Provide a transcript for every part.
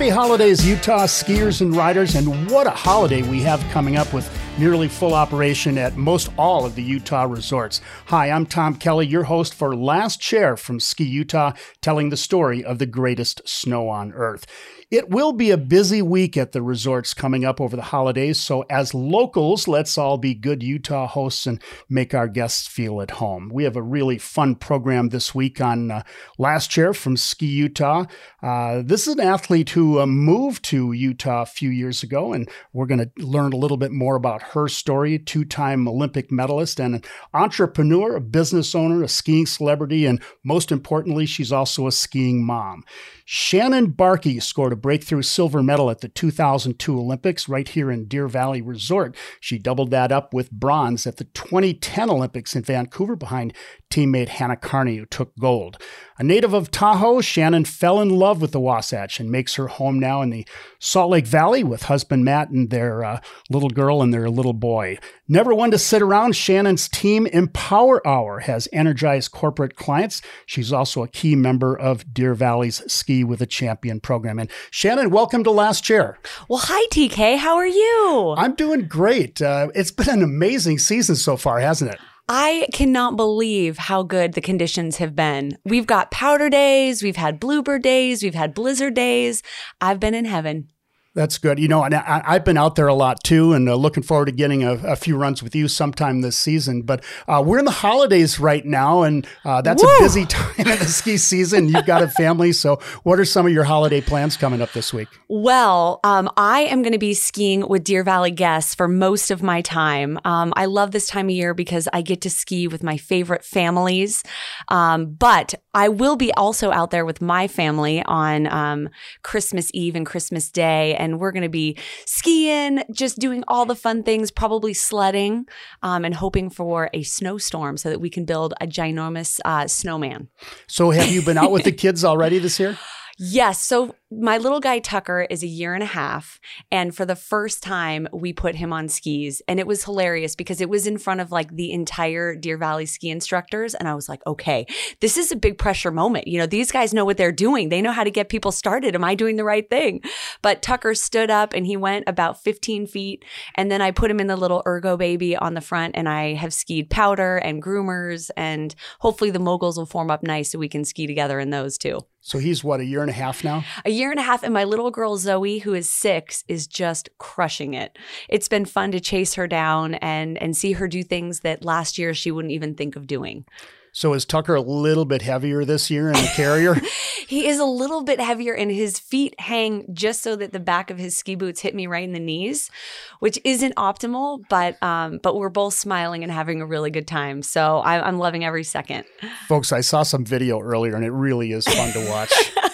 Happy holidays, Utah skiers and riders, and what a holiday we have coming up with nearly full operation at most all of the Utah resorts. Hi, I'm Tom Kelly, your host for Last Chair from Ski Utah, telling the story of the greatest snow on earth. It will be a busy week at the resorts coming up over the holidays, so as locals, let's all be good Utah hosts and make our guests feel at home. We have a really fun program this week on uh, Last Chair from Ski Utah. Uh, this is an athlete who uh, moved to Utah a few years ago, and we're going to learn a little bit more about her story. Two time Olympic medalist and an entrepreneur, a business owner, a skiing celebrity, and most importantly, she's also a skiing mom. Shannon Bahrke scored a breakthrough silver medal at the 2002 Olympics right here in Deer Valley Resort. She doubled that up with bronze at the 2010 Olympics in Vancouver behind teammate Hannah Kearney, who took gold. A native of Tahoe, Shannon fell in love with the Wasatch and makes her home now in the Salt Lake Valley with husband Matt and their uh, little girl and their little boy. Never one to sit around, Shannon's team Empower Hour has energized corporate clients. She's also a key member of Deer Valley's Ski with a Champion program. And Shannon, welcome to Last Chair. Well, hi, TK. How are you? I'm doing great. Uh, it's been an amazing season so far, hasn't it? I cannot believe how good the conditions have been. We've got powder days, we've had bluebird days, we've had blizzard days. I've been in heaven. That's good. You know, and I, have been out there a lot too, and uh, looking forward to getting a, a, few runs with you sometime this season. But uh, we're in the holidays right now, and uh, that's Woo! a busy time of the ski season. You've got a family, so what are some of your holiday plans coming up this week? Well, um, I am going to be skiing with Deer Valley guests for most of my time. Um, I love this time of year because I get to ski with my favorite families. Um, but I will be also out there with my family on um, Christmas Eve and Christmas Day and we're going to be skiing, just doing all the fun things, probably sledding, um, and hoping for a snowstorm so that we can build a ginormous uh, snowman. So, have you been out with the kids already this year? Yes. So my little guy Tucker is a year and a half. And for the first time, we put him on skis. And it was hilarious because it was in front of like the entire Deer Valley ski instructors. And I was like, okay, this is a big pressure moment. You know, these guys know what they're doing. They know how to get people started. Am I doing the right thing? But Tucker stood up and he went about 15 feet. And then I put him in the little ergo baby on the front. And I have skied powder and groomers. And hopefully the moguls will form up nice so we can ski together in those too. So he's what, a year and a half now? A year and a half. And my little girl, Zoe, who is six, is just crushing it. It's been fun to chase her down and, and see her do things that last year she wouldn't even think of doing. So is Tucker a little bit heavier this year in the carrier? he is a little bit heavier, and his feet hang just so that the back of his ski boots hit me right in the knees, which isn't optimal. But um, but we're both smiling and having a really good time. So I, I'm loving every second. Folks, I saw some video earlier, and it really is fun to watch.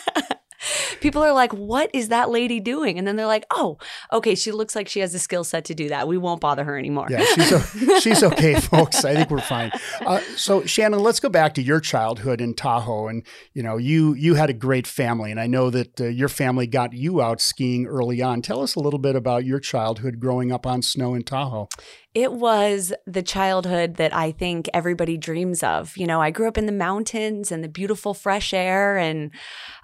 people are like, what is that lady doing? And then they're like, oh, okay, she looks like she has a skill set to do that. We won't bother her anymore. Yeah, she's, she's okay, folks. I think we're fine. Uh, so, Shannon, let's go back to your childhood in Tahoe. And, you know, you, you had a great family. And I know that uh, your family got you out skiing early on. Tell us a little bit about your childhood growing up on snow in Tahoe. It was the childhood that I think everybody dreams of. You know, I grew up in the mountains and the beautiful fresh air and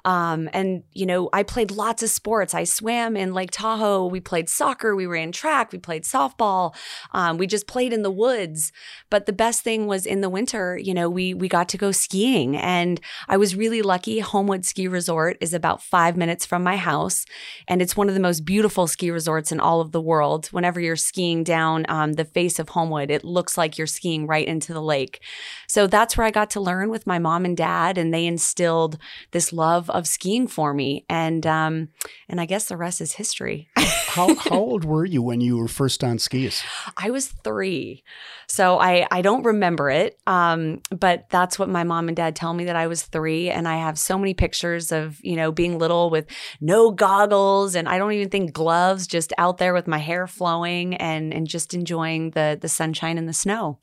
um and you know, I played lots of sports. I swam in Lake Tahoe. We played soccer, we ran track, we played softball. Um, we just played in the woods. But the best thing was in the winter, you know, we we got to go skiing and I was really lucky. Homewood Ski Resort is about 5 minutes from my house and it's one of the most beautiful ski resorts in all of the world. Whenever you're skiing down um, the the face of Homewood. It looks like you're skiing right into the lake. So that's where I got to learn with my mom and dad, and they instilled this love of skiing for me. And um, and I guess the rest is history. how how old were you when you were first on skis? I was three, so I I don't remember it. Um, but that's what my mom and dad tell me that I was three, and I have so many pictures of you know being little with no goggles, and I don't even think gloves, just out there with my hair flowing and and just enjoying the the sunshine and the snow.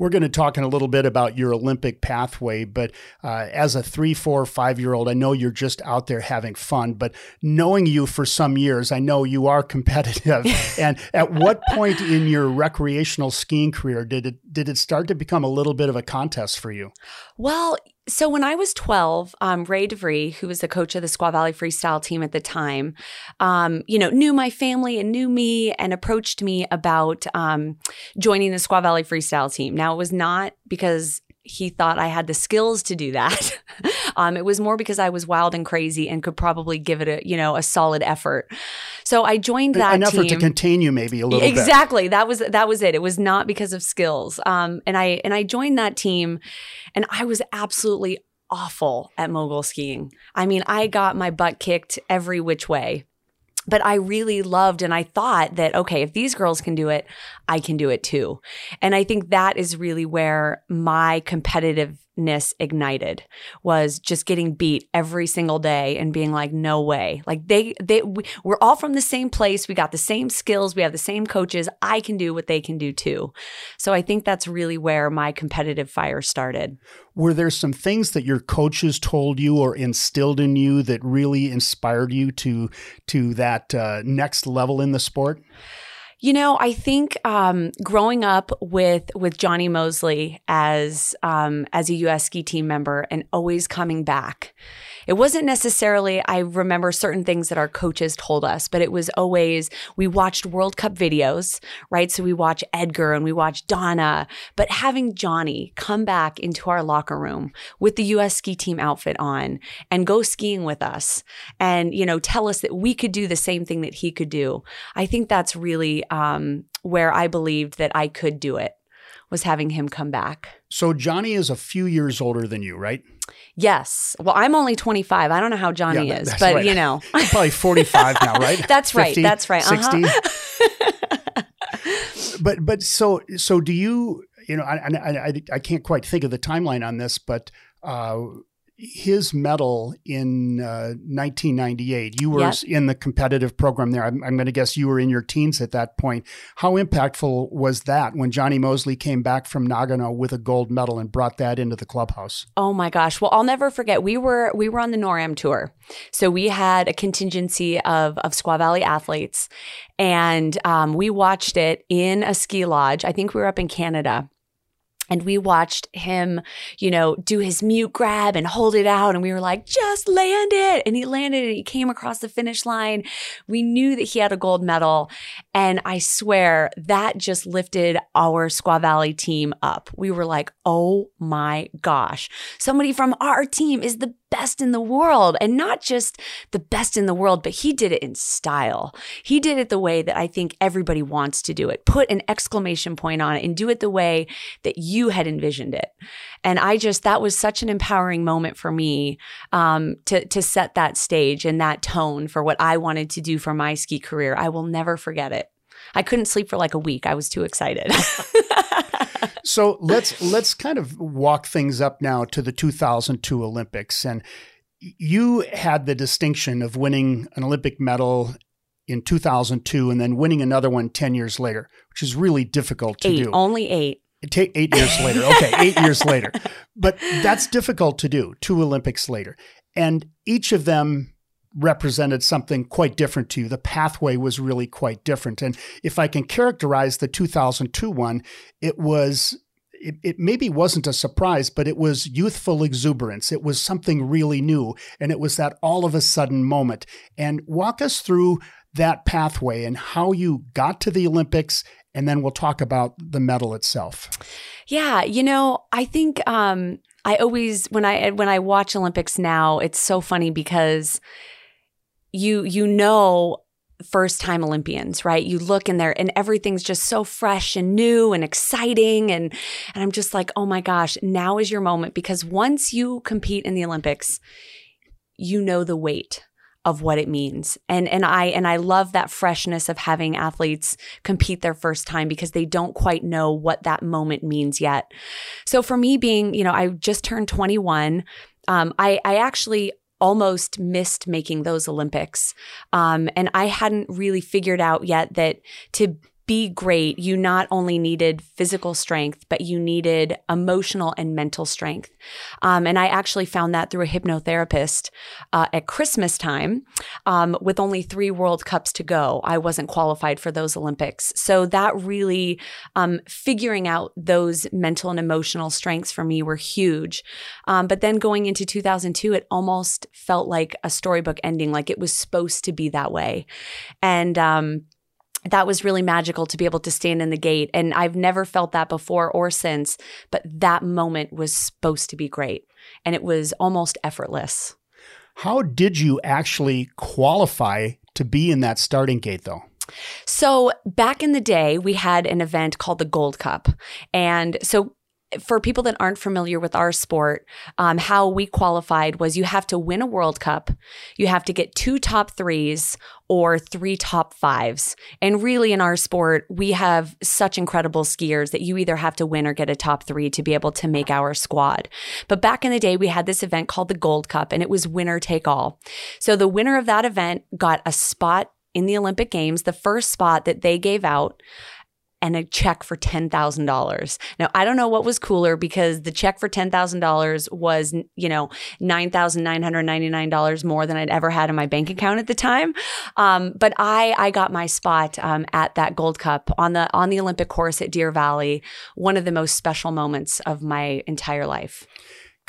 We're going to talk in a little bit about your Olympic pathway, but uh, as a three, four, five year old, I know you're just out there having fun. But knowing you for some years, I know you are competitive. and at what point in your recreational skiing career did it did it start to become a little bit of a contest for you? Well, So when I was 12, um, Ray DeVries, who was the coach of the Squaw Valley freestyle team at the time, um, you know, knew my family and knew me and approached me about um, joining the Squaw Valley freestyle team. Now it was not because he thought I had the skills to do that. um, it was more because I was wild and crazy and could probably give it a you know a solid effort. So I joined that an effort team. to contain you, maybe a little exactly. bit. Exactly. That was that was it. It was not because of skills. Um, and I and I joined that team, and I was absolutely awful at mogul skiing. I mean, I got my butt kicked every which way but I really loved and I thought that, okay, if these girls can do it, I can do it too. And I think that is really where my competitiveness ignited was just getting beat every single day and being like, no way. Like they, they, we, we're all from the same place. We got the same skills. We have the same coaches. I can do what they can do too. So I think that's really where my competitive fire started. Were there some things that your coaches told you or instilled in you that really inspired you to, to that uh, next level in the sport? You know, I think um, growing up with with Jonny Moseley as um, as a U.S. ski team member and always coming back, it wasn't necessarily, I remember certain things that our coaches told us, but it was always, we watched World Cup videos, right? So we watch Edgar and we watch Donna, but having Johnny come back into our locker room with the US ski team outfit on and go skiing with us and, you know, tell us that we could do the same thing that he could do. I think that's really um, where I believed that I could do it was having him come back. So Johnny is a few years older than you, right? Yes. Well, I'm only 25. I don't know how Johnny yeah, is, but right. you know. probably 45 now, right? that's 50, right. That's right. 60. Uh-huh. but but so so do you, you know, I, I I can't quite think of the timeline on this, but uh, his medal in uh, 1998. You were yep. in the competitive program there. I'm, I'm going to guess you were in your teens at that point. How impactful was that when Jonny Moseley came back from Nagano with a gold medal and brought that into the clubhouse? Oh my gosh! Well, I'll never forget. We were we were on the NORAM tour, so we had a contingency of of Squaw Valley athletes, and um, we watched it in a ski lodge. I think we were up in Canada and we watched him, you know, do his mute grab and hold it out. And we were like, just land it. And he landed and he came across the finish line. We knew that he had a gold medal. And I swear that just lifted our Squaw Valley team up. We were like, oh my gosh, somebody from our team is the best in the world and not just the best in the world, but he did it in style. He did it the way that I think everybody wants to do it. Put an exclamation point on it and do it the way that you had envisioned it. And I just, that was such an empowering moment for me um, to, to set that stage and that tone for what I wanted to do for my ski career. I will never forget it. I couldn't sleep for like a week. I was too excited. so let's let's kind of walk things up now to the 2002 Olympics, and you had the distinction of winning an Olympic medal in 2002 and then winning another one 10 years later, which is really difficult to eight, do. Only eight. Take eight years later. Okay, eight years later. But that's difficult to do, two Olympics later. And each of them represented something quite different to you. The pathway was really quite different. And if I can characterize the 2002 one, it was it, it, maybe wasn't a surprise, but it was youthful exuberance. It was something really new. And it was that all of a sudden moment. And walk us through that pathway and how you got to the Olympics. And then we'll talk about the medal itself. Yeah. You know, I think, um, I always when I when I watch Olympics now, it's so funny because you you know first time Olympians, right? You look in there and everything's just so fresh and new and exciting and and I'm just like, "Oh my gosh, now is your moment because once you compete in the Olympics, you know the weight of what it means. And and I and I love that freshness of having athletes compete their first time because they don't quite know what that moment means yet. So for me being, you know, I just turned 21, um, I I actually almost missed making those Olympics. Um, and I hadn't really figured out yet that to be great, you not only needed physical strength, but you needed emotional and mental strength. Um, and I actually found that through a hypnotherapist uh, at Christmas time. Um, with only three World Cups to go, I wasn't qualified for those Olympics. So that really, um, figuring out those mental and emotional strengths for me were huge. Um, but then going into 2002, it almost felt like a storybook ending, like it was supposed to be that way. And, um, that was really magical to be able to stand in the gate. And I've never felt that before or since, but that moment was supposed to be great. And it was almost effortless. How did you actually qualify to be in that starting gate, though? So, back in the day, we had an event called the Gold Cup. And so, for people that aren't familiar with our sport, um, how we qualified was you have to win a World Cup, you have to get two top threes or three top fives. And really, in our sport, we have such incredible skiers that you either have to win or get a top three to be able to make our squad. But back in the day, we had this event called the Gold Cup, and it was winner take all. So the winner of that event got a spot in the Olympic Games, the first spot that they gave out and a check for $10,000. Now, I don't know what was cooler because the check for $10,000 was, you know, $9,999 more than I'd ever had in my bank account at the time. Um, but I, I got my spot um, at that Gold Cup on the, on the Olympic course at Deer Valley, one of the most special moments of my entire life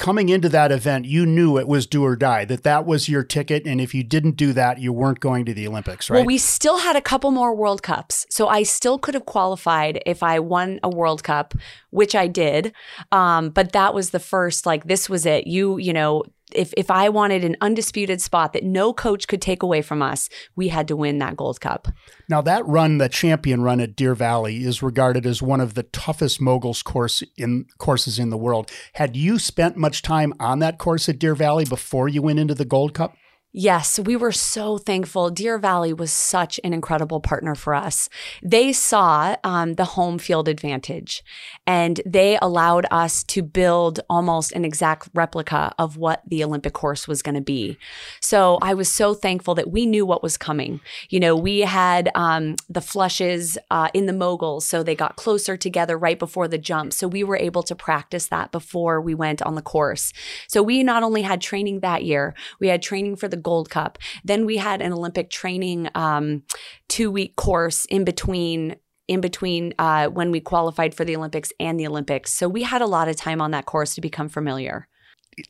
coming into that event, you knew it was do or die, that that was your ticket. And if you didn't do that, you weren't going to the Olympics, right? Well, we still had a couple more World Cups. So I still could have qualified if I won a World Cup, which I did. Um, but that was the first, like, this was it. You, you know, if if I wanted an undisputed spot that no coach could take away from us, we had to win that Gold Cup. Now that run, the champion run at Deer Valley, is regarded as one of the toughest moguls course in courses in the world. Had you spent much time on that course at Deer Valley before you went into the Gold Cup? Yes, we were so thankful. Deer Valley was such an incredible partner for us. They saw um, the home field advantage and they allowed us to build almost an exact replica of what the Olympic course was going to be. So I was so thankful that we knew what was coming. You know, we had um, the flushes uh, in the moguls, so they got closer together right before the jump. So we were able to practice that before we went on the course. So we not only had training that year, we had training for the Gold Cup. Then we had an Olympic training um, two week course in between in between uh, when we qualified for the Olympics and the Olympics. So we had a lot of time on that course to become familiar.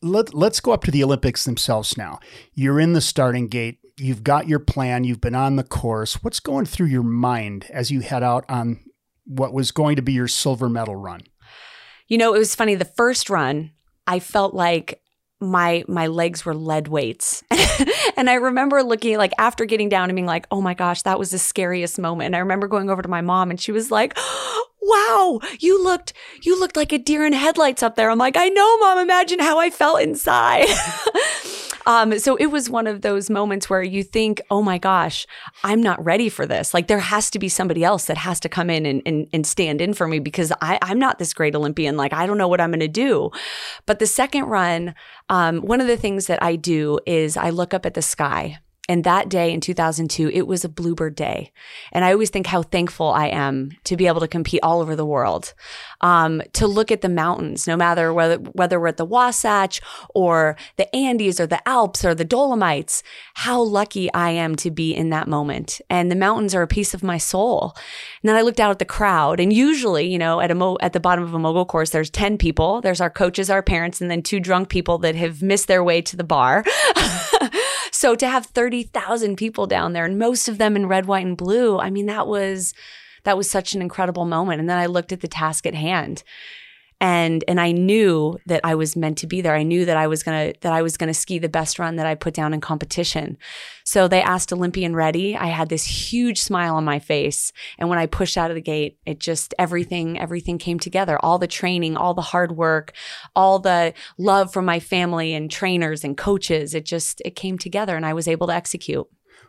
Let, let's go up to the Olympics themselves now. You're in the starting gate. You've got your plan. You've been on the course. What's going through your mind as you head out on what was going to be your silver medal run? You know, it was funny. The first run, I felt like my my legs were lead weights. And i remember looking like after getting down and being like oh my gosh that was the scariest moment. And i remember going over to my mom and she was like wow you looked you looked like a deer in headlights up there. I'm like i know mom. Imagine how i felt inside Um, so it was one of those moments where you think, oh my gosh, I'm not ready for this. Like there has to be somebody else that has to come in and, and, and stand in for me because I, I'm not this great Olympian. Like I don't know what I'm going to do. But the second run, um, one of the things that I do is I look up at the sky and that day in 2002, it was a Bluebird Day. And I always think how thankful I am to be able to compete all over the world, um, to look at the mountains, no matter whether, whether we're at the Wasatch or the Andes or the Alps or the Dolomites, how lucky I am to be in that moment. And the mountains are a piece of my soul. And then I looked out at the crowd and usually, you know, at a mo- at the bottom of a mogul course, there's 10 people. There's our coaches, our parents, and then two drunk people that have missed their way to the bar. so to have 30,000 people down there and most of them in red, white, and blue, I mean, that was that was such an incredible moment. And then I looked at the task at hand and and I knew that I was meant to be there. I knew that I was gonna that I was gonna ski the best run that I put down in competition. So they asked Olympian ready. I had this huge smile on my face, and when I pushed out of the gate, it just everything everything came together. All the training, all the hard work, all the love from my family and trainers and coaches. It just it came together, and I was able to execute.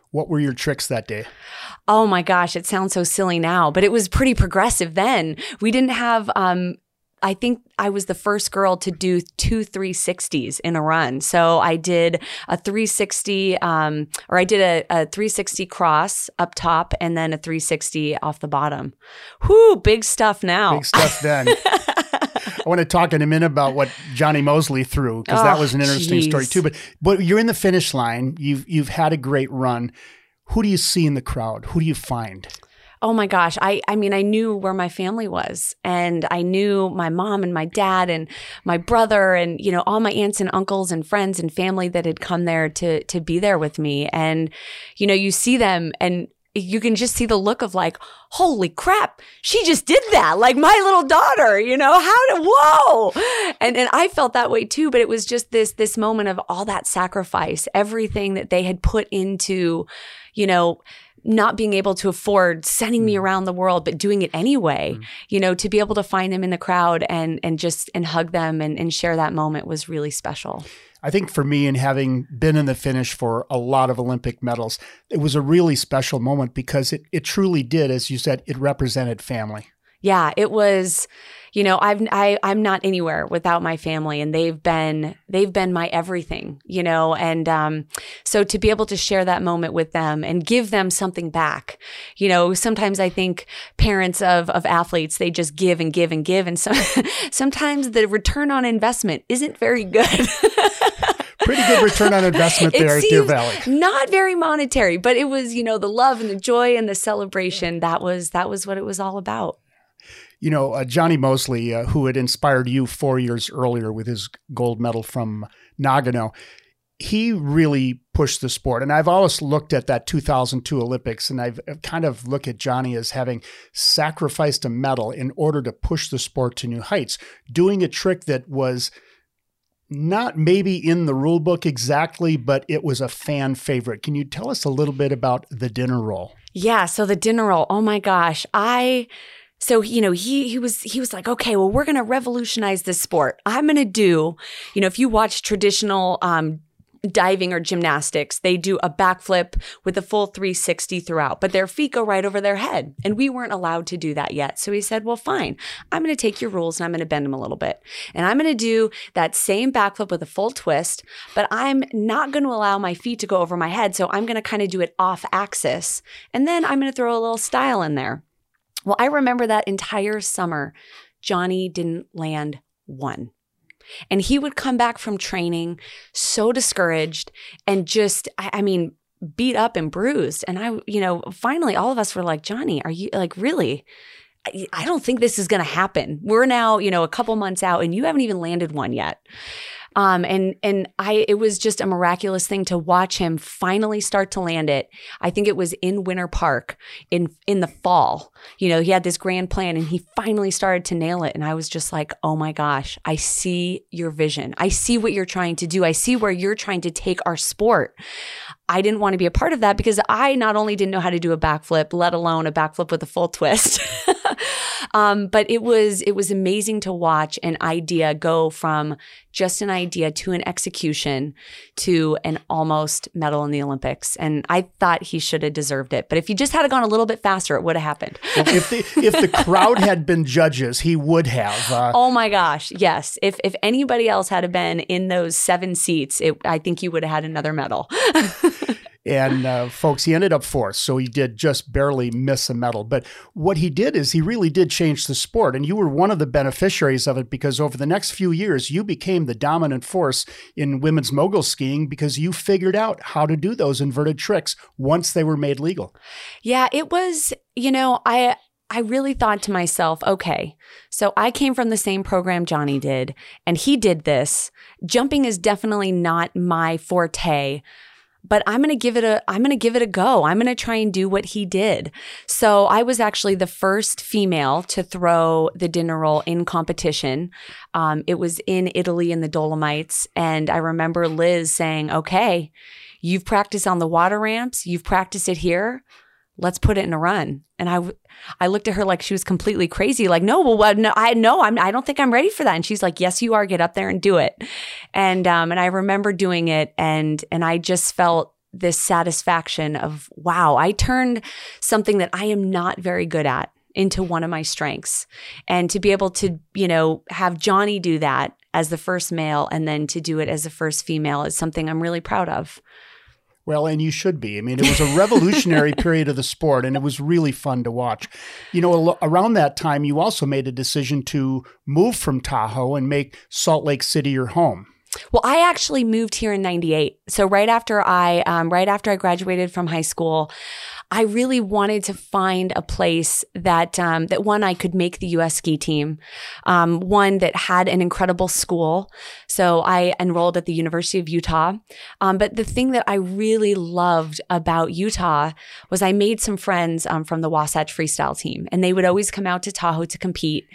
What were your tricks that day? Oh my gosh, it sounds so silly now, but it was pretty progressive then. We didn't have um, I think I was the first girl to do two 360s in a run. So I did a 360, um, or I did a, a 360 cross up top and then a 360 off the bottom. Whoo, big stuff now. Big stuff then. I want to talk in a minute about what Jonny Moseley threw because oh, that was an interesting geez. story too. But but you're in the finish line. You've you've had a great run. Who do you see in the crowd? Who do you find? Oh my gosh. I, I mean, I knew where my family was and I knew my mom and my dad and my brother and, you know, all my aunts and uncles and friends and family that had come there to, to be there with me. And, you know, you see them and you can just see the look of like, holy crap, she just did that. Like my little daughter, you know, how to whoa. And, and I felt that way too, but it was just this, this moment of all that sacrifice, everything that they had put into, you know, not being able to afford sending me mm. around the world, but doing it anyway, mm. you know, to be able to find them in the crowd and, and just, and hug them and, and share that moment was really special. I think for me, and having been in the finish for a lot of Olympic medals, it was a really special moment because it, it truly did, as you said, it represented family. Yeah, it was, you know, I've I I'm not anywhere without my family and they've been they've been my everything, you know, and um so to be able to share that moment with them and give them something back. You know, sometimes I think parents of of athletes, they just give and give and give and so sometimes the return on investment isn't very good. pretty good return on investment there at Deer Valley. Not very monetary, but it was, you know, the love and the joy and the celebration. That was that was what it was all about. You know, uh, Jonny Moseley, uh, who had inspired you four years earlier with his gold medal from Nagano, he really pushed the sport. And I've always looked at that 2002 Olympics and I've kind of looked at Johnny as having sacrificed a medal in order to push the sport to new heights, doing a trick that was not maybe in the rule book exactly, but it was a fan favorite. Can you tell us a little bit about the dinner roll? Yeah, so the dinner roll. Oh my gosh, I so you know he he was he was like okay well we're going to revolutionize this sport i'm going to do you know if you watch traditional um, diving or gymnastics, they do a backflip with a full 360 throughout, but their feet go right over their head. And we weren't allowed to do that yet. So he said, well, fine. I'm going to take your rules and I'm going to bend them a little bit. And I'm going to do that same backflip with a full twist, but I'm not going to allow my feet to go over my head. So I'm going to kind of do it off axis. And then I'm going to throw a little style in there. Well, I remember that entire summer, Johnny didn't land one. And he would come back from training so discouraged and just, I, I mean, beat up and bruised. And I, you know, finally all of us were like, Johnny, are you like really? I don't think this is going to happen. We're now, you know, a couple months out and you haven't even landed one yet. Um, and and I it was just a miraculous thing to watch him finally start to land it. I think it was in Winter Park in in the fall. You know, he had this grand plan and he finally started to nail it. And I was just like, oh my gosh, I see your vision. I see what you're trying to do. I see where you're trying to take our sport. I didn't want to be a part of that because I not only didn't know how to do a backflip, let alone a backflip with a full twist. um, but it was it was amazing to watch an idea go from just an idea to an execution to an almost medal in the Olympics. And I thought he should have deserved it. But if he just had gone a little bit faster, it would have happened. if the if the crowd had been judges, he would have. Uh... Oh my gosh, yes. If if anybody else had been in those seven seats, it, I think you would have had another medal. And uh, folks, he ended up fourth, so he did just barely miss a medal. But what he did is he really did change the sport, and you were one of the beneficiaries of it because over the next few years, you became the dominant force in women's mogul skiing because you figured out how to do those inverted tricks once they were made legal. Yeah, it was. You know, I I really thought to myself, okay, so I came from the same program Johnny did, and he did this. Jumping is definitely not my forte but I'm going to give it a I'm going to give it a go. I'm going to try and do what he did. So I was actually the first female to throw the dinner roll in competition. Um, it was in Italy in the Dolomites, and I remember Liz saying, "Okay, you've practiced on the water ramps. You've practiced it here let's put it in a run. And I, I looked at her like she was completely crazy. Like, no, well, what? No, I no, I'm, I don't think I'm ready for that. And she's like, yes, you are. Get up there and do it. And, um, and I remember doing it and, and I just felt this satisfaction of, wow, I turned something that I am not very good at into one of my strengths. And to be able to, you know, have Johnny do that as the first male and then to do it as the first female is something I'm really proud of. Well, and you should be. I mean, it was a revolutionary period of the sport, and it was really fun to watch. You know, around that time, you also made a decision to move from Tahoe and make Salt Lake City your home. Well, I actually moved here in '98. So right after I, um, right after I graduated from high school, I really wanted to find a place that um, that one I could make the U.S. ski team, um, one that had an incredible school. So I enrolled at the University of Utah. Um, but the thing that I really loved about Utah was I made some friends um, from the Wasatch Freestyle team, and they would always come out to Tahoe to compete.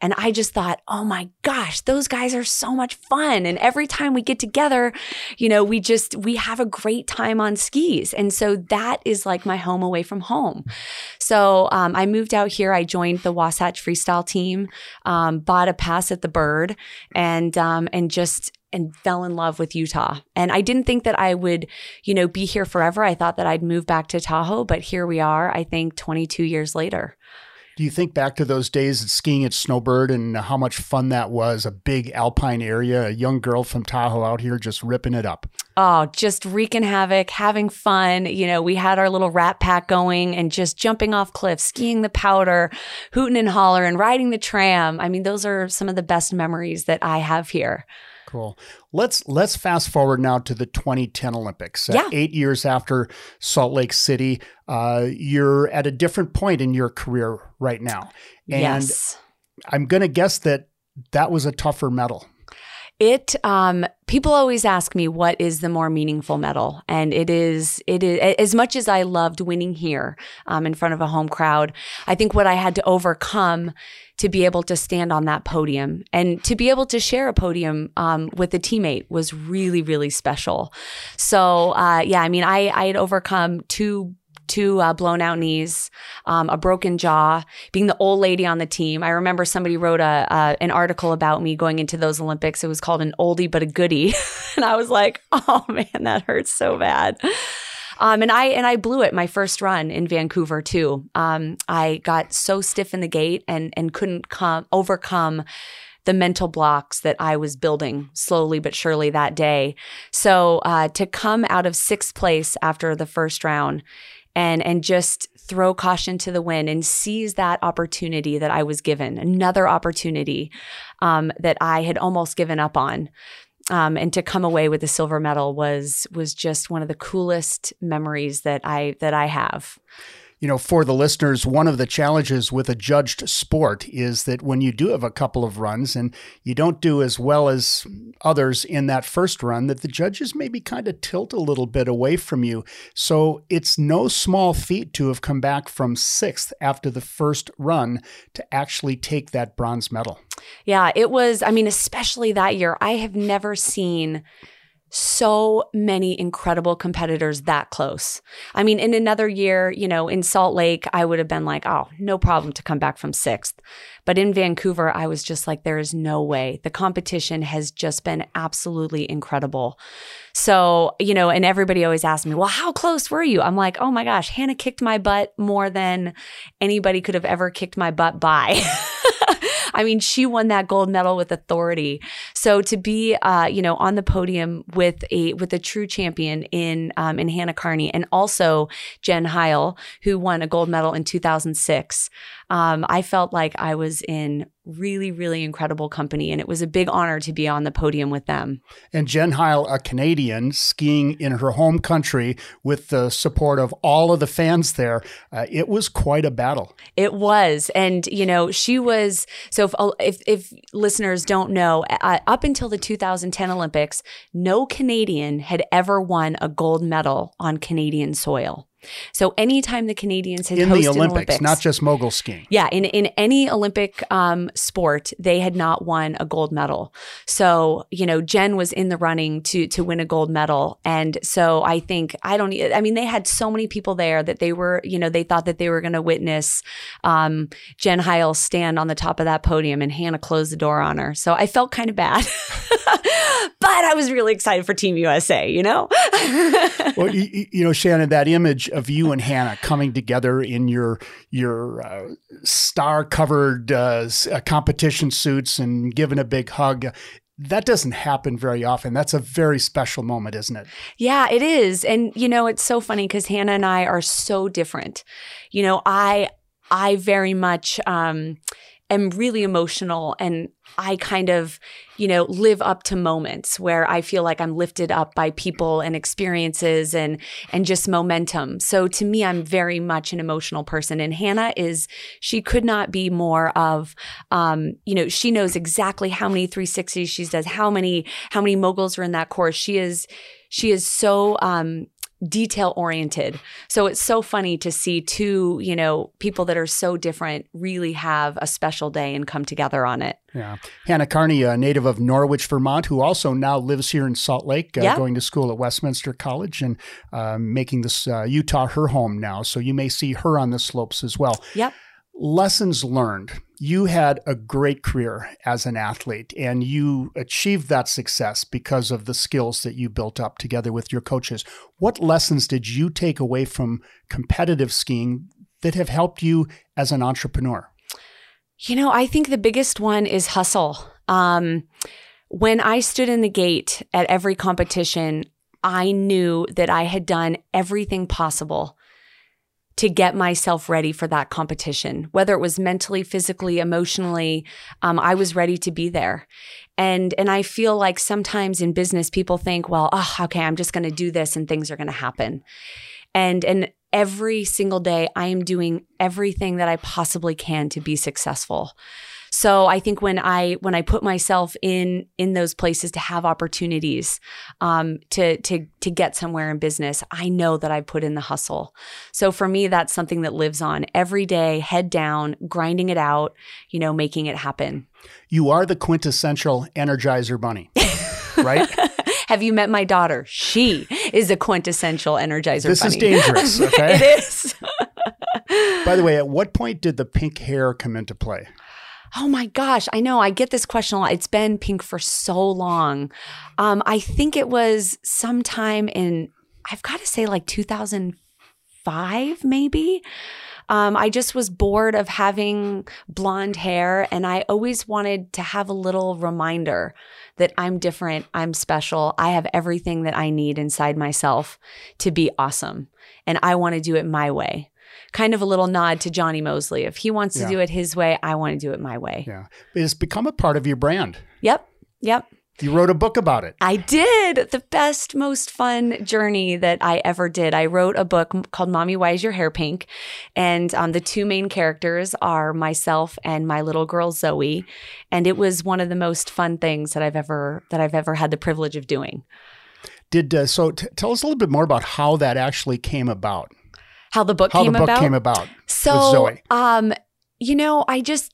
And I just thought, oh my gosh, those guys are so much fun. And every time we get together, you know, we just we have a great time on skis. And so that is like my home away from home. So um, I moved out here. I joined the Wasatch Freestyle team, um, bought a pass at the Bird, and um, and just and fell in love with Utah. And I didn't think that I would, you know, be here forever. I thought that I'd move back to Tahoe, but here we are. I think 22 years later. Do you think back to those days at skiing at Snowbird and how much fun that was? A big alpine area, a young girl from Tahoe out here just ripping it up. Oh, just wreaking havoc, having fun. You know, we had our little rat pack going and just jumping off cliffs, skiing the powder, hooting and hollering, riding the tram. I mean, those are some of the best memories that I have here. Cool. Let's let's fast forward now to the 2010 Olympics. Uh, yeah. Uh, eight years after Salt Lake City, uh, you're at a different point in your career right now, and yes. I'm going to guess that that was a tougher medal. It um people always ask me what is the more meaningful medal and it is it is as much as I loved winning here um in front of a home crowd I think what I had to overcome to be able to stand on that podium and to be able to share a podium um, with a teammate was really really special. So uh, yeah I mean I I had overcome two two uh, blown out knees, um, a broken jaw, being the old lady on the team. I remember somebody wrote a uh, an article about me going into those Olympics. It was called an oldie but a goodie, and I was like, oh man, that hurts so bad. Um, and I and I blew it my first run in Vancouver too. Um, I got so stiff in the gate and and couldn't come overcome the mental blocks that I was building slowly but surely that day. So uh, to come out of sixth place after the first round and and just throw caution to the wind and seize that opportunity that I was given, another opportunity um, that I had almost given up on. Um, and to come away with the silver medal was was just one of the coolest memories that I that I have you know, for the listeners, one of the challenges with a judged sport is that when you do have a couple of runs and you don't do as well as others in that first run, that the judges maybe kind of tilt a little bit away from you. So it's no small feat to have come back from sixth after the first run to actually take that bronze medal. Yeah, it was, I mean, especially that year, I have never seen so many incredible competitors that close. I mean, in another year, you know, in Salt Lake, I would have been like, oh, no problem to come back from sixth. But in Vancouver, I was just like, there is no way. The competition has just been absolutely incredible. So, you know, and everybody always asks me, well, how close were you? I'm like, oh my gosh, Hannah kicked my butt more than anybody could have ever kicked my butt by. I mean, she won that gold medal with authority. So to be, uh, you know, on the podium with a with a true champion in um, in Hannah Kearney and also Jen Heil, who won a gold medal in 2006 um, I felt like I was in really, really incredible company. And it was a big honor to be on the podium with them. And Jen Heil, a Canadian, skiing in her home country with the support of all of the fans there, uh, it was quite a battle. It was. And, you know, she was so if, if, if listeners don't know, uh, up until the 2010 Olympics, no Canadian had ever won a gold medal on Canadian soil. So anytime the Canadians had in hosted the Olympics, Olympics, not just mogul skiing. Yeah, in in any Olympic um, sport, they had not won a gold medal. So you know, Jen was in the running to to win a gold medal, and so I think I don't. I mean, they had so many people there that they were, you know, they thought that they were going to witness um, Jen Heil stand on the top of that podium, and Hannah closed the door on her. So I felt kind of bad, but I was really excited for Team USA, you know? well, you, you, know, Shannon, that image of you and Hannah coming together in your your uh, star covered uh, uh, competition suits and giving a big hug. That doesn't happen very often. That's a very special moment, isn't it? Yeah, it is. And you know, it's so funny because Hannah and I are so different. You know, I I very much um, am really emotional and I kind of, you know, live up to moments where I feel like I'm lifted up by people and experiences and and just momentum. So to me, I'm very much an emotional person. And Hannah is, she could not be more of, um, you know, she knows exactly how many 360s she does, how many how many moguls are in that course. She is she is so um, detail oriented. So it's so funny to see two, you know, people that are so different really have a special day and come together on it. Yeah. Hannah Kearney, a native of Norwich, Vermont, who also now lives here in Salt Lake, uh, going to school at Westminster College and uh, making this uh, Utah her home now. So you may see her on the slopes as well. Yep. Lessons learned you had a great career as an athlete and you achieved that success because of the skills that you built up together with your coaches. What lessons did you take away from competitive skiing that have helped you as an entrepreneur? You know, I think the biggest one is hustle. Um, when I stood in the gate at every competition, I knew that I had done everything possible to get myself ready for that competition, whether it was mentally, physically, emotionally. Um, I was ready to be there. And, and I feel like sometimes in business, people think, well, oh, okay, I'm just going to do this and things are going to happen. And, and every single day, I am doing everything that I possibly can to be successful. So I think when I when I put myself in in those places to have opportunities um, to to to get somewhere in business, I know that I put in the hustle. So for me, that's something that lives on every day, head down, grinding it out, you know, making it happen. You are the quintessential Energizer Bunny, right? Have you met my daughter? She is a quintessential Energizer this bunny. is dangerous. Okay, it is. By the way, at what point did the pink hair come into play? Oh my gosh, I know. I get this question a lot. It's been pink for so long. Um, I think it was sometime in, I've got to say, like 2005, maybe. Um, I just was bored of having blonde hair, and I always wanted to have a little reminder that I'm different, I'm special, I have everything that I need inside myself to be awesome. And I want to do it my way kind of a little nod to Jonny Moseley. If he wants to yeah. do it his way, I want to do it my way. Yeah. It's become a part of your brand. Yep. Yep. You wrote a book about it. I did. The best, most fun journey that I ever did. I wrote a book called Mommy, Why Is Your Hair Pink? And um, the two main characters are myself and my little girl Zoe. And it was one of the most fun things that I've ever that I've ever had the privilege of doing. Did uh, so? T- tell us a little bit more about how that actually came about how the book how came the book about. came about. So, um, you know, I just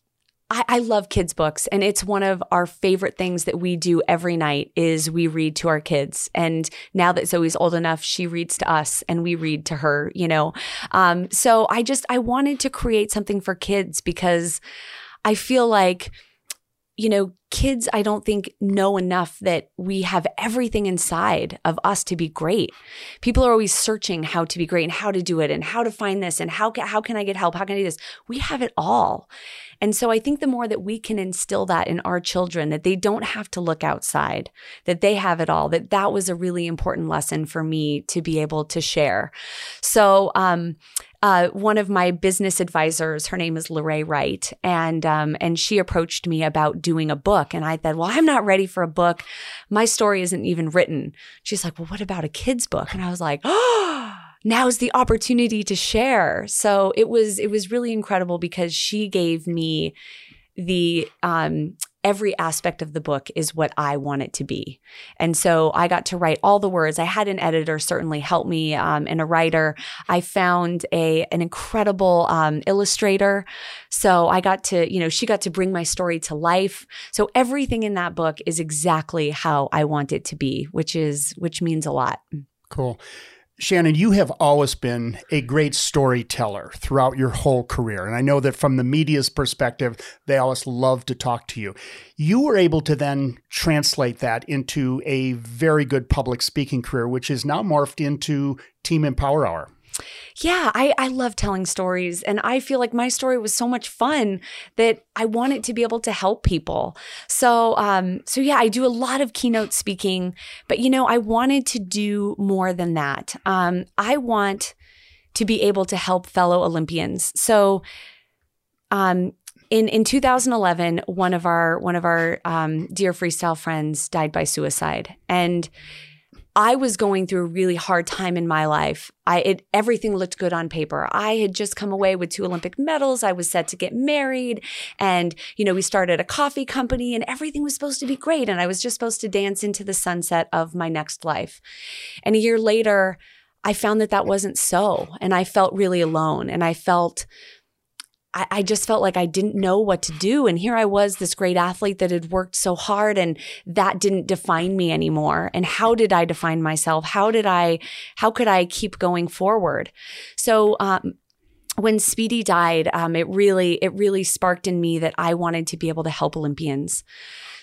I, I, love kids books and it's one of our favorite things that we do every night is we read to our kids and now that zoe's old enough she reads to us and we read to her you know um, so i just i wanted to create something for kids because i feel like you know, kids, I don't think know enough that we have everything inside of us to be great. People are always searching how to be great and how to do it and how to find this and how, how can I get help? How can I do this? We have it all. And so I think the more that we can instill that in our children, that they don't have to look outside, that they have it all, that that was a really important lesson for me to be able to share. So, um, uh, one of my business advisors, her name is Lorraine Wright, and um, and she approached me about doing a book, and I said, "Well, I'm not ready for a book. My story isn't even written." She's like, "Well, what about a kids book?" And I was like, "Oh." Now's the opportunity to share. So it was it was really incredible because she gave me the um, every aspect of the book is what I want it to be. And so I got to write all the words. I had an editor certainly help me um, and a writer. I found a an incredible um, illustrator. So I got to, you know, she got to bring my story to life. So everything in that book is exactly how I want it to be, which is which means a lot. Cool. Shannon, you have always been a great storyteller throughout your whole career. And I know that from the media's perspective, they always love to talk to you. You were able to then translate that into a very good public speaking career, which is now morphed into Team Empower Hour. Yeah, I, I love telling stories. And I feel like my story was so much fun that I wanted to be able to help people. So, um, so yeah, I do a lot of keynote speaking, but you know, I wanted to do more than that. Um, I want to be able to help fellow Olympians. So, um, in in 2011, one of our one of our um, dear freestyle friends died by suicide, and I was going through a really hard time in my life. I it everything looked good on paper. I had just come away with two Olympic medals. I was set to get married and you know, we started a coffee company and everything was supposed to be great and I was just supposed to dance into the sunset of my next life. And a year later, I found that that wasn't so and I felt really alone and I felt I, I just felt like I didn't know what to do. And here I was, this great athlete that had worked so hard and that didn't define me anymore. And how did I define myself? How did I, how could I keep going forward? So, um, when Speedy died, um, it really, it really sparked in me that I wanted to be able to help Olympians.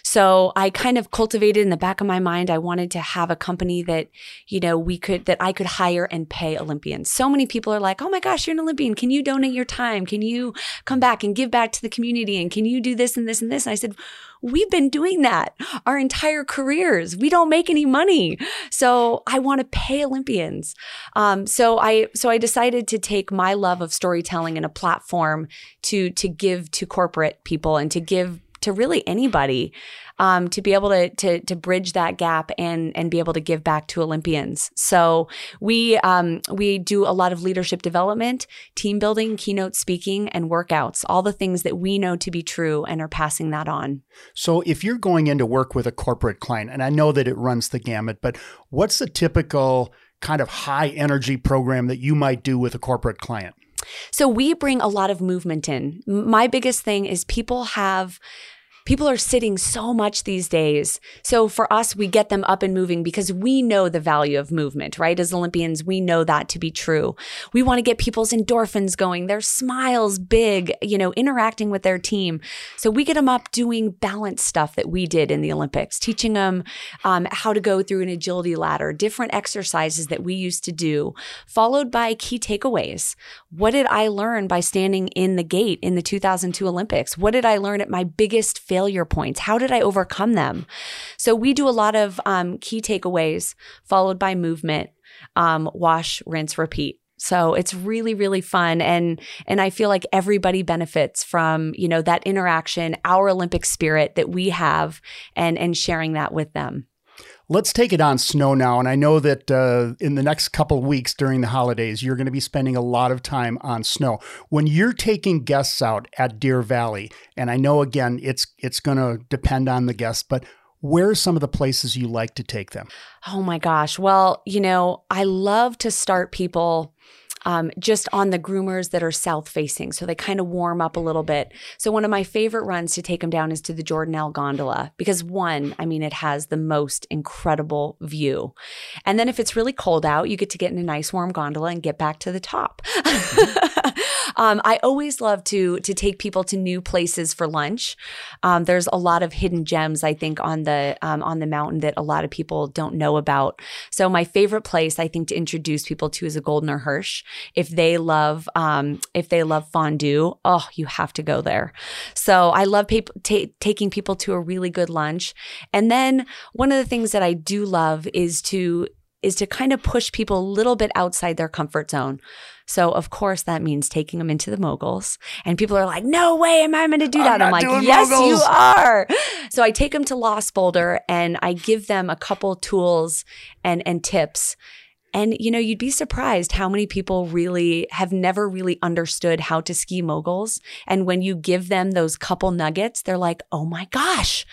So I kind of cultivated in the back of my mind, I wanted to have a company that, you know, we could, that I could hire and pay Olympians. So many people are like, oh my gosh, you're an Olympian. Can you donate your time? Can you come back and give back to the community? And can you do this and this and this? And I said, we've been doing that our entire careers. We don't make any money. So I want to pay Olympians. Um, so I, so I decided to take my love of storytelling and a platform to, to give to corporate people and to give to really anybody um, to be able to, to to bridge that gap and and be able to give back to Olympians. So we um, we do a lot of leadership development, team building, keynote speaking, and workouts. All the things that we know to be true and are passing that on. So if you're going in to work with a corporate client, and I know that it runs the gamut, but what's the typical kind of high energy program that you might do with a corporate client? So we bring a lot of movement in. My biggest thing is people have People are sitting so much these days. So for us, we get them up and moving because we know the value of movement, right? As Olympians, we know that to be true. We want to get people's endorphins going, their smiles big, you know, interacting with their team. So we get them up doing balance stuff that we did in the Olympics, teaching them um, how to go through an agility ladder, different exercises that we used to do, followed by key takeaways. What did I learn by standing in the gate in the 2002 Olympics? What did I learn at my biggest failure points? How did I overcome them? So we do a lot of um, key takeaways followed by movement, um, wash, rinse, repeat. So it's really, really fun. And, and I feel like everybody benefits from, you know, that interaction, our Olympic spirit that we have and, and sharing that with them. Let's take it on snow now. And I know that uh, in the next couple weeks during the holidays, you're going to be spending a lot of time on snow. When you're taking guests out at Deer Valley, and I know again it's it's going to depend on the guest, but where are some of the places you like to take them? Oh my gosh. Well, you know, I love to start people um, just on the groomers that are south facing. So they kind of warm up a little bit. So one of my favorite runs to take them down is to the Jordanelle Gondola because one, I mean, it has the most incredible view. And then if it's really cold out, you get to get in a nice warm gondola and get back to the top. um, I always love to to take people to new places for lunch. Um, there's a lot of hidden gems, I think, on the um, on the mountain that a lot of people don't know about. So my favorite place, I think, to introduce people to is a Goldener Hirsch. If they love um, if they love fondue, oh, you have to go there. So I love t- taking people to a really good lunch. And then one of the things that I do love is to is to kind of push people a little bit outside their comfort zone. So of course that means taking them into the moguls. And people are like, no way am I going to do that. I'm, I'm like, yes, moguls. you are. So I take them to Lost Boulder and I give them a couple tools and, and tips. And you know, you'd be surprised how many people really have never really understood how to ski moguls. And when you give them those couple nuggets, they're like, oh my gosh,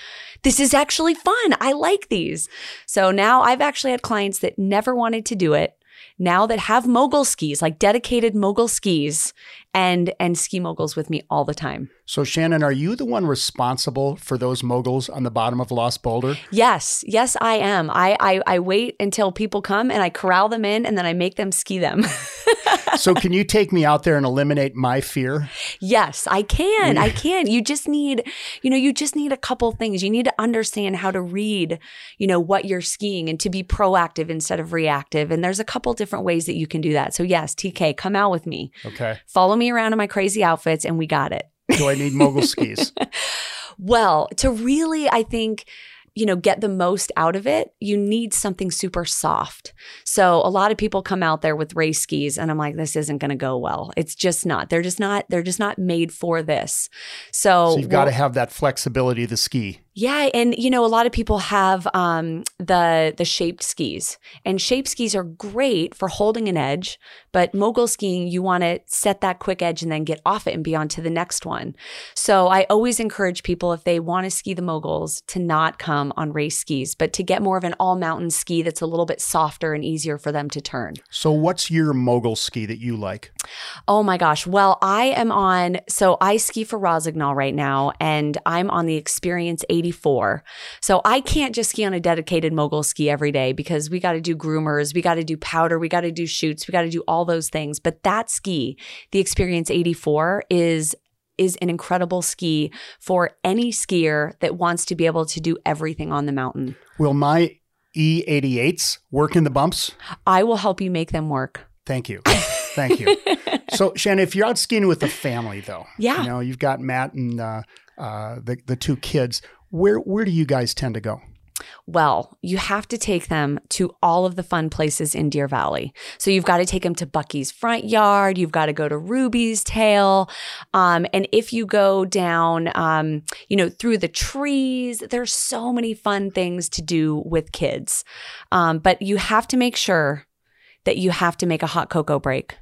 this is actually fun. I like these. So now I've actually had clients that never wanted to do it now that have mogul skis, like dedicated mogul skis, and and ski moguls with me all the time. So, Shannon, are you the one responsible for those moguls on the bottom of Lost Boulder? Yes, yes, I am. I, I, I wait until people come and I corral them in and then I make them ski them. so, can you take me out there and eliminate my fear? Yes, I can. I can. You just need, you know, you just need a couple things. You need to understand how to read, you know, what you're skiing and to be proactive instead of reactive. And there's a couple different ways that you can do that. So, yes, TK, come out with me. Okay. Follow me around in my crazy outfits and we got it. Do I need mogul skis? well, to really, I think, you know, get the most out of it, you need something super soft. So a lot of people come out there with race skis and I'm like, this isn't going to go well. It's just not. They're just not, they're just not made for this. So, so you've got to have that flexibility of the ski. Yeah, and you know a lot of people have um, the the shaped skis, and shaped skis are great for holding an edge. But mogul skiing, you want to set that quick edge and then get off it and be on to the next one. So I always encourage people if they want to ski the moguls to not come on race skis, but to get more of an all mountain ski that's a little bit softer and easier for them to turn. So what's your mogul ski that you like? Oh my gosh! Well, I am on. So I ski for Rossignol right now, and I'm on the Experience 80 84. So I can't just ski on a dedicated mogul ski every day because we got to do groomers, we got to do powder, we got to do chutes, we got to do all those things. But that ski, the Experience 84, is is an incredible ski for any skier that wants to be able to do everything on the mountain. Will my E88s work in the bumps? I will help you make them work. Thank you. Thank you. so, Shannon, if you're out skiing with the family, though, yeah, you know, you've got Matt and uh, uh, the the two kids. Where where do you guys tend to go? Well, you have to take them to all of the fun places in Deer Valley. So you've got to take them to Bucky's front yard. You've got to go to Ruby's tail. Um, and if you go down, um, you know, through the trees, there's so many fun things to do with kids. Um, but you have to make sure that you have to make a hot cocoa break.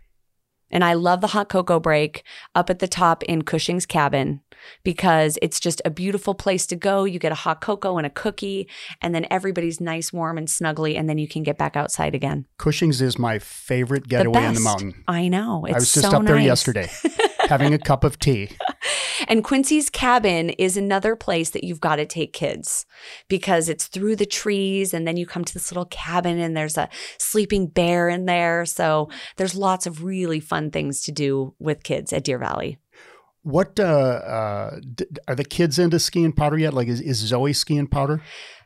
And I love the hot cocoa break up at the top in Cushing's cabin because it's just a beautiful place to go. You get a hot cocoa and a cookie, and then everybody's nice, warm, and snuggly, and then you can get back outside again. Cushing's is my favorite getaway the in the mountain. I know. It's I was just so up there nice. yesterday having a cup of tea. And Quincy's cabin is another place that you've got to take kids because it's through the trees and then you come to this little cabin and there's a sleeping bear in there. So there's lots of really fun things to do with kids at Deer Valley. What uh, uh, d- are the kids into skiing powder yet? Like, is, is Zoe skiing powder?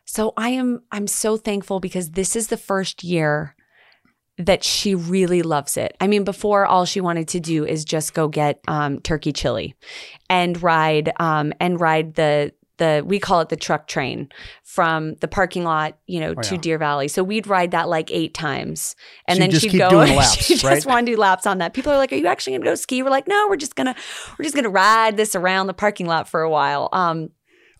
So I am. I'm so thankful because this is the first year that she really loves it. I mean, before all she wanted to do is just go get um, turkey chili and ride um, and ride the the we call it the truck train from the parking lot, you know, oh, to yeah. Deer Valley. So we'd ride that like eight times, and then she'd go. Laps, she just right? want to do laps on that. People are like, "Are you actually going to go ski?" We're like, "No, we're just gonna we're just gonna ride this around the parking lot for a while." Um,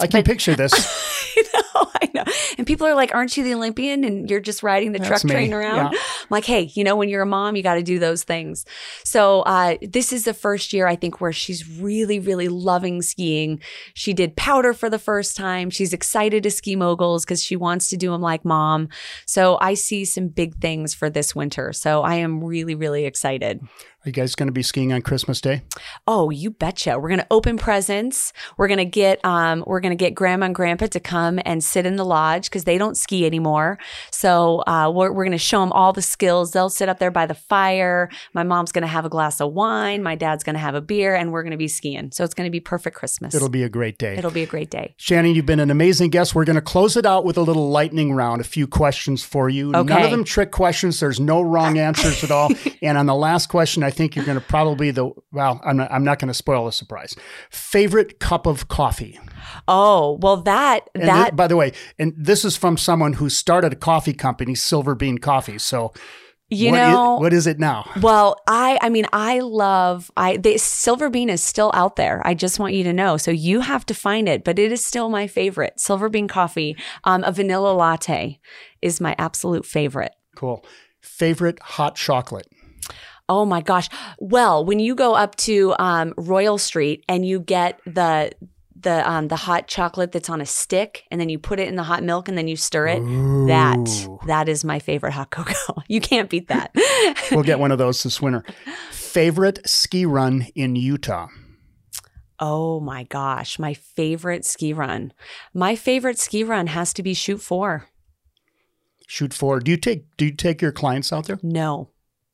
I can but, picture this. I know, I know. And people are like, "Aren't you the Olympian?" And you're just riding the That's truck me. train around. Yeah. I'm like, "Hey, you know, when you're a mom, you got to do those things." So uh, this is the first year I think where she's really, really loving skiing. She did powder for the first time. She's excited to ski moguls because she wants to do them like mom. So I see some big things for this winter. So I am really, really excited. Are you guys going to be skiing on Christmas Day? Oh, you betcha. We're going to open presents. We're going to get um we're going to get grandma and grandpa to come and sit in the lodge because they don't ski anymore. So uh, we're, we're going to show them all the skills. They'll sit up there by the fire. My mom's going to have a glass of wine. My dad's going to have a beer, and we're going to be skiing. So it's going to be perfect Christmas. It'll be a great day. It'll be a great day. Shannon, you've been an amazing guest. We're going to close it out with a little lightning round, a few questions for you. Okay. None of them trick questions. There's no wrong answers at all. and on the last question, I think you're going to probably the well. I'm not, I'm not going to spoil the surprise. Favorite cup of coffee. Oh well, that And that by the way, and this is from someone who started a coffee company, Silver Bean Coffee. So you what know what is it now? Well, I I mean I love I the Silver Bean is still out there. I just want you to know. So you have to find it, but it is still my favorite. Silver Bean coffee. Um, a vanilla latte is my absolute favorite. Cool. Favorite hot chocolate. Oh my gosh. Well, when you go up to um, Royal Street and you get the the um, the hot chocolate that's on a stick, and then you put it in the hot milk, and then you stir it. That that is my favorite hot cocoa. you can't beat that. We'll get one of those this winter. Favorite ski run in Utah? oh my gosh, my favorite ski run. My favorite ski run has to be Chute Four. Chute Four. Do you take Do you take your clients out there? No.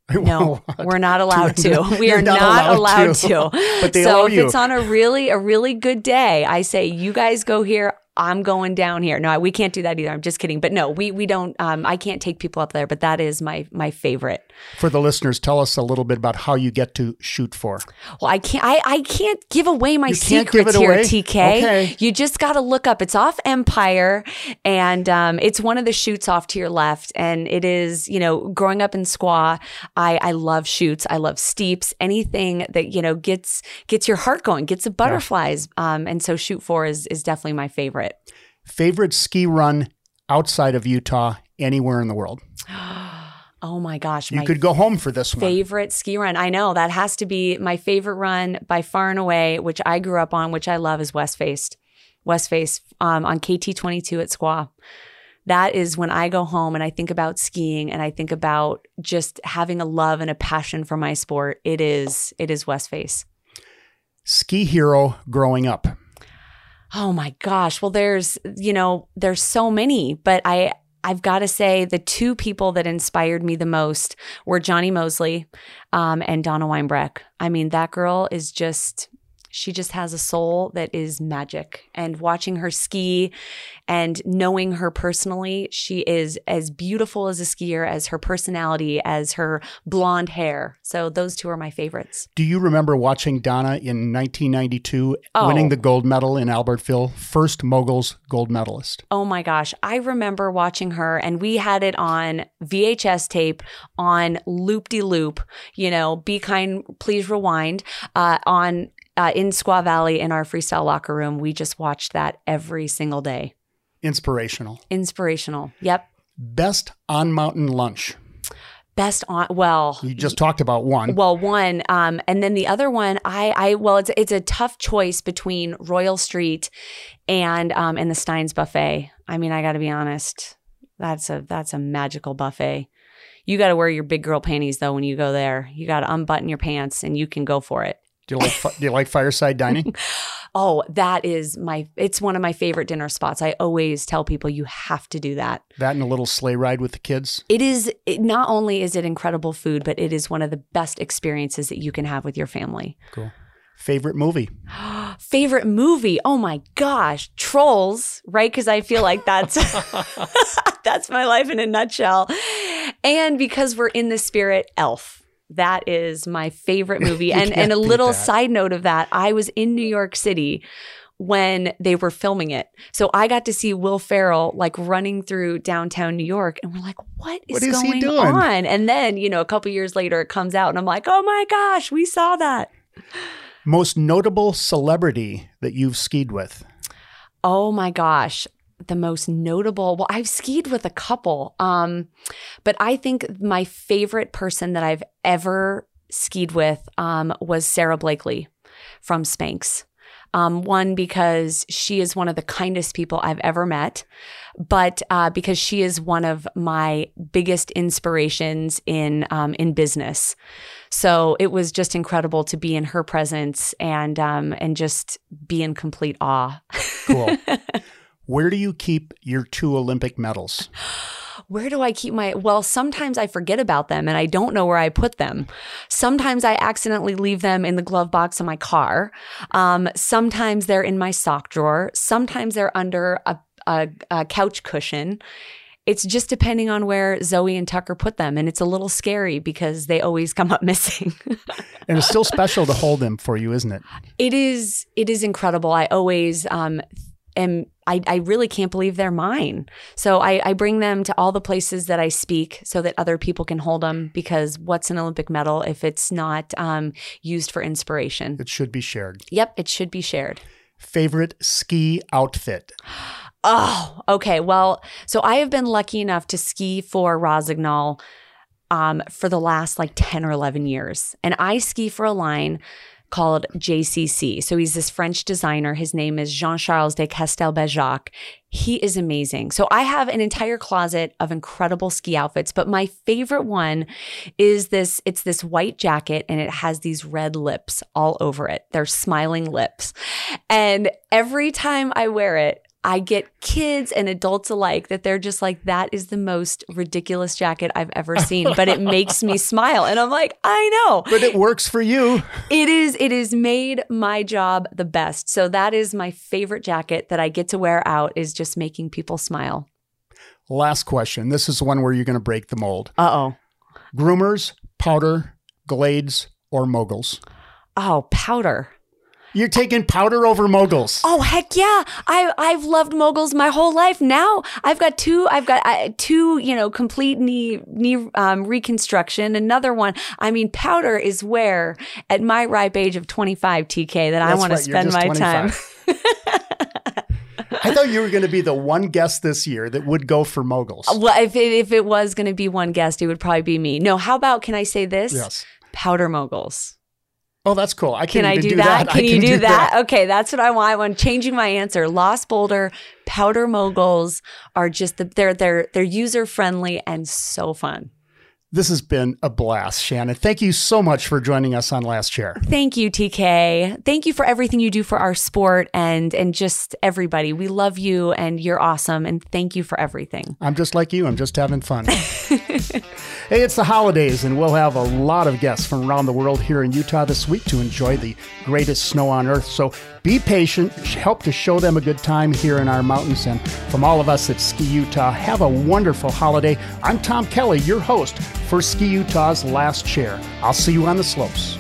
No, we're not allowed to. We You're not not, allowed allowed, to. to. But they so if you. it's on a really a really good day, I say you guys go here. I'm going down here. No, we can't do that either. I'm just kidding. But no, we we don't. Um, I can't take people up there. But that is my my favorite. For the listeners, tell us a little bit about how you get to Chute Four. Well, I can't. I, I can't give away my You secrets give it here, away? TK. Okay. You just got to look up. It's off Empire, and um, it's one of the chutes off to your left. And it is, you know, growing up in Squaw, I I love chutes. I love steeps. Anything that you know gets gets your heart going, gets the butterflies. Um, and so Chute Four is is definitely my favorite. Favorite ski run outside of Utah, anywhere in the world. Oh my gosh, You my could go home for this one. favorite ski run. I know that has to be my favorite run by far and away, which I grew up on, which I love is West Faced. West Face um, on KT 22 at Squaw. That is when I go home and I think about skiing and I think about just having a love and a passion for my sport. It is it is West Face. Ski hero growing up. Oh my gosh. Well, there's, you know, there's so many, but I, I've got to say the two people that inspired me the most were Jonny Moseley um, and Donna Weinbrecht. I mean, that girl is just, she just has a soul that is magic. And watching her ski and knowing her personally, she is as beautiful as a skier as her personality, as her blonde hair. So those two are my favorites. Do you remember watching Donna in 1992 Oh. winning the gold medal in Albertville, first moguls gold medalist? Oh my gosh. I remember watching her and we had it on VHS tape on loop de loop, you know, be kind, please rewind, uh, on, uh, in Squaw Valley in our freestyle locker room. We just watched that every single day. Inspirational. Inspirational. Yep. Best on mountain lunch. Best on, well, You just talked about one. Well, one, um, and then the other one, I, I, well, it's it's a tough choice between Royal Street and um, and the Steins Buffet. I mean, I got to be honest, that's a that's a magical buffet. You got to wear your big girl panties though when you go there. You got to unbutton your pants and you can go for it. Do, you like, fi- do you like fireside dining? Oh, that is my. It's one of my favorite dinner spots. I always tell people you have to do that. that and a little sleigh ride with the kids? It is. It, not only is it incredible food, but it is one of the best experiences that you can have with your family. Cool. Favorite movie? favorite movie oh my gosh trolls right because i feel like that's that's my life in a nutshell and because we're in the spirit elf that is my favorite movie. And and a little side note of that i was in new york city when they were filming it. So i got to see will ferrell like running through downtown new york and we're like what is, What is going on? And then you know a couple years later it comes out and i'm like oh my gosh we saw that. Most notable celebrity that you've skied with? Oh my gosh. The most notable, well, I've skied with a couple. Um, but I think my favorite person that I've ever skied with um, was Sara Blakely from Spanx. Um, one, because she is one of the kindest people I've ever met, but uh, because she is one of my biggest inspirations in um, in business. So it was just incredible to be in her presence and um, and just be in complete awe. Cool. Where do you keep your two Olympic medals? Where do I keep my? Well, sometimes I forget about them and I don't know where I put them. Sometimes I accidentally leave them in the glove box of my car. Um, sometimes they're in my sock drawer. Sometimes they're under a, a, a couch cushion. It's just depending on where Zoe and Tucker put them. And it's a little scary because they always come up missing. And it's still special to hold them for you, isn't it? It is it is incredible. I always um am I, I really can't believe they're mine. So I, I bring them to all the places that I speak so that other people can hold them because what's an Olympic medal if it's not um, used for inspiration? It should be shared. Yep, it should be shared. Favorite ski outfit? Oh, okay. Well, so I have been lucky enough to ski for Rossignol um, for the last like 10 or 11 years. And I ski for a line called JCC. So he's this French designer. His name is Jean Charles de Castelbajac. He is amazing. So I have an entire closet of incredible ski outfits, but my favorite one is this it's this white jacket and it has these red lips all over it. They're smiling lips. And every time I wear it, I get kids and adults alike that they're just like, that is the most ridiculous jacket I've ever seen, but it makes me smile. And I'm like, I know. But it works for you. It is, it has made my job the best. So that is my favorite jacket that I get to wear out is just making people smile. Last question. This is one where you're going to break the mold. Uh oh. Groomers, powder, glades, or moguls? Oh, powder. You're taking powder over moguls. Oh heck yeah! I I've loved moguls my whole life. Now I've got two. I've got uh, two. You know, complete knee knee um, reconstruction. Another one. I mean, powder is where at my ripe age of 25, TK, that That's I want right, to spend my 25. time. I thought you were going to be the one guest this year that would go for moguls. Well, if it, if it was going to be one guest, it would probably be me. No, how about can I say this? Yes. Powder moguls. Oh, that's cool. I can, can I do, do that? that? Can, you do, do that? that? Okay, that's what I want. I'm changing my answer. Lost Boulder powder moguls are just the, they're they're they're user friendly and so fun. This has been a blast, Shannon. Thank you so much for joining us on Last Chair. Thank you, TK. Thank you for everything you do for our sport and and just everybody. We love you and you're awesome and thank you for everything. I'm just like you. I'm just having fun. hey, it's the holidays and we'll have a lot of guests from around the world here in Utah this week to enjoy the greatest snow on earth. So be patient, help to show them a good time here in our mountains. And from all of us at Ski Utah, have a wonderful holiday. I'm Tom Kelly, your host for Ski Utah's Last Chair. I'll see you on the slopes.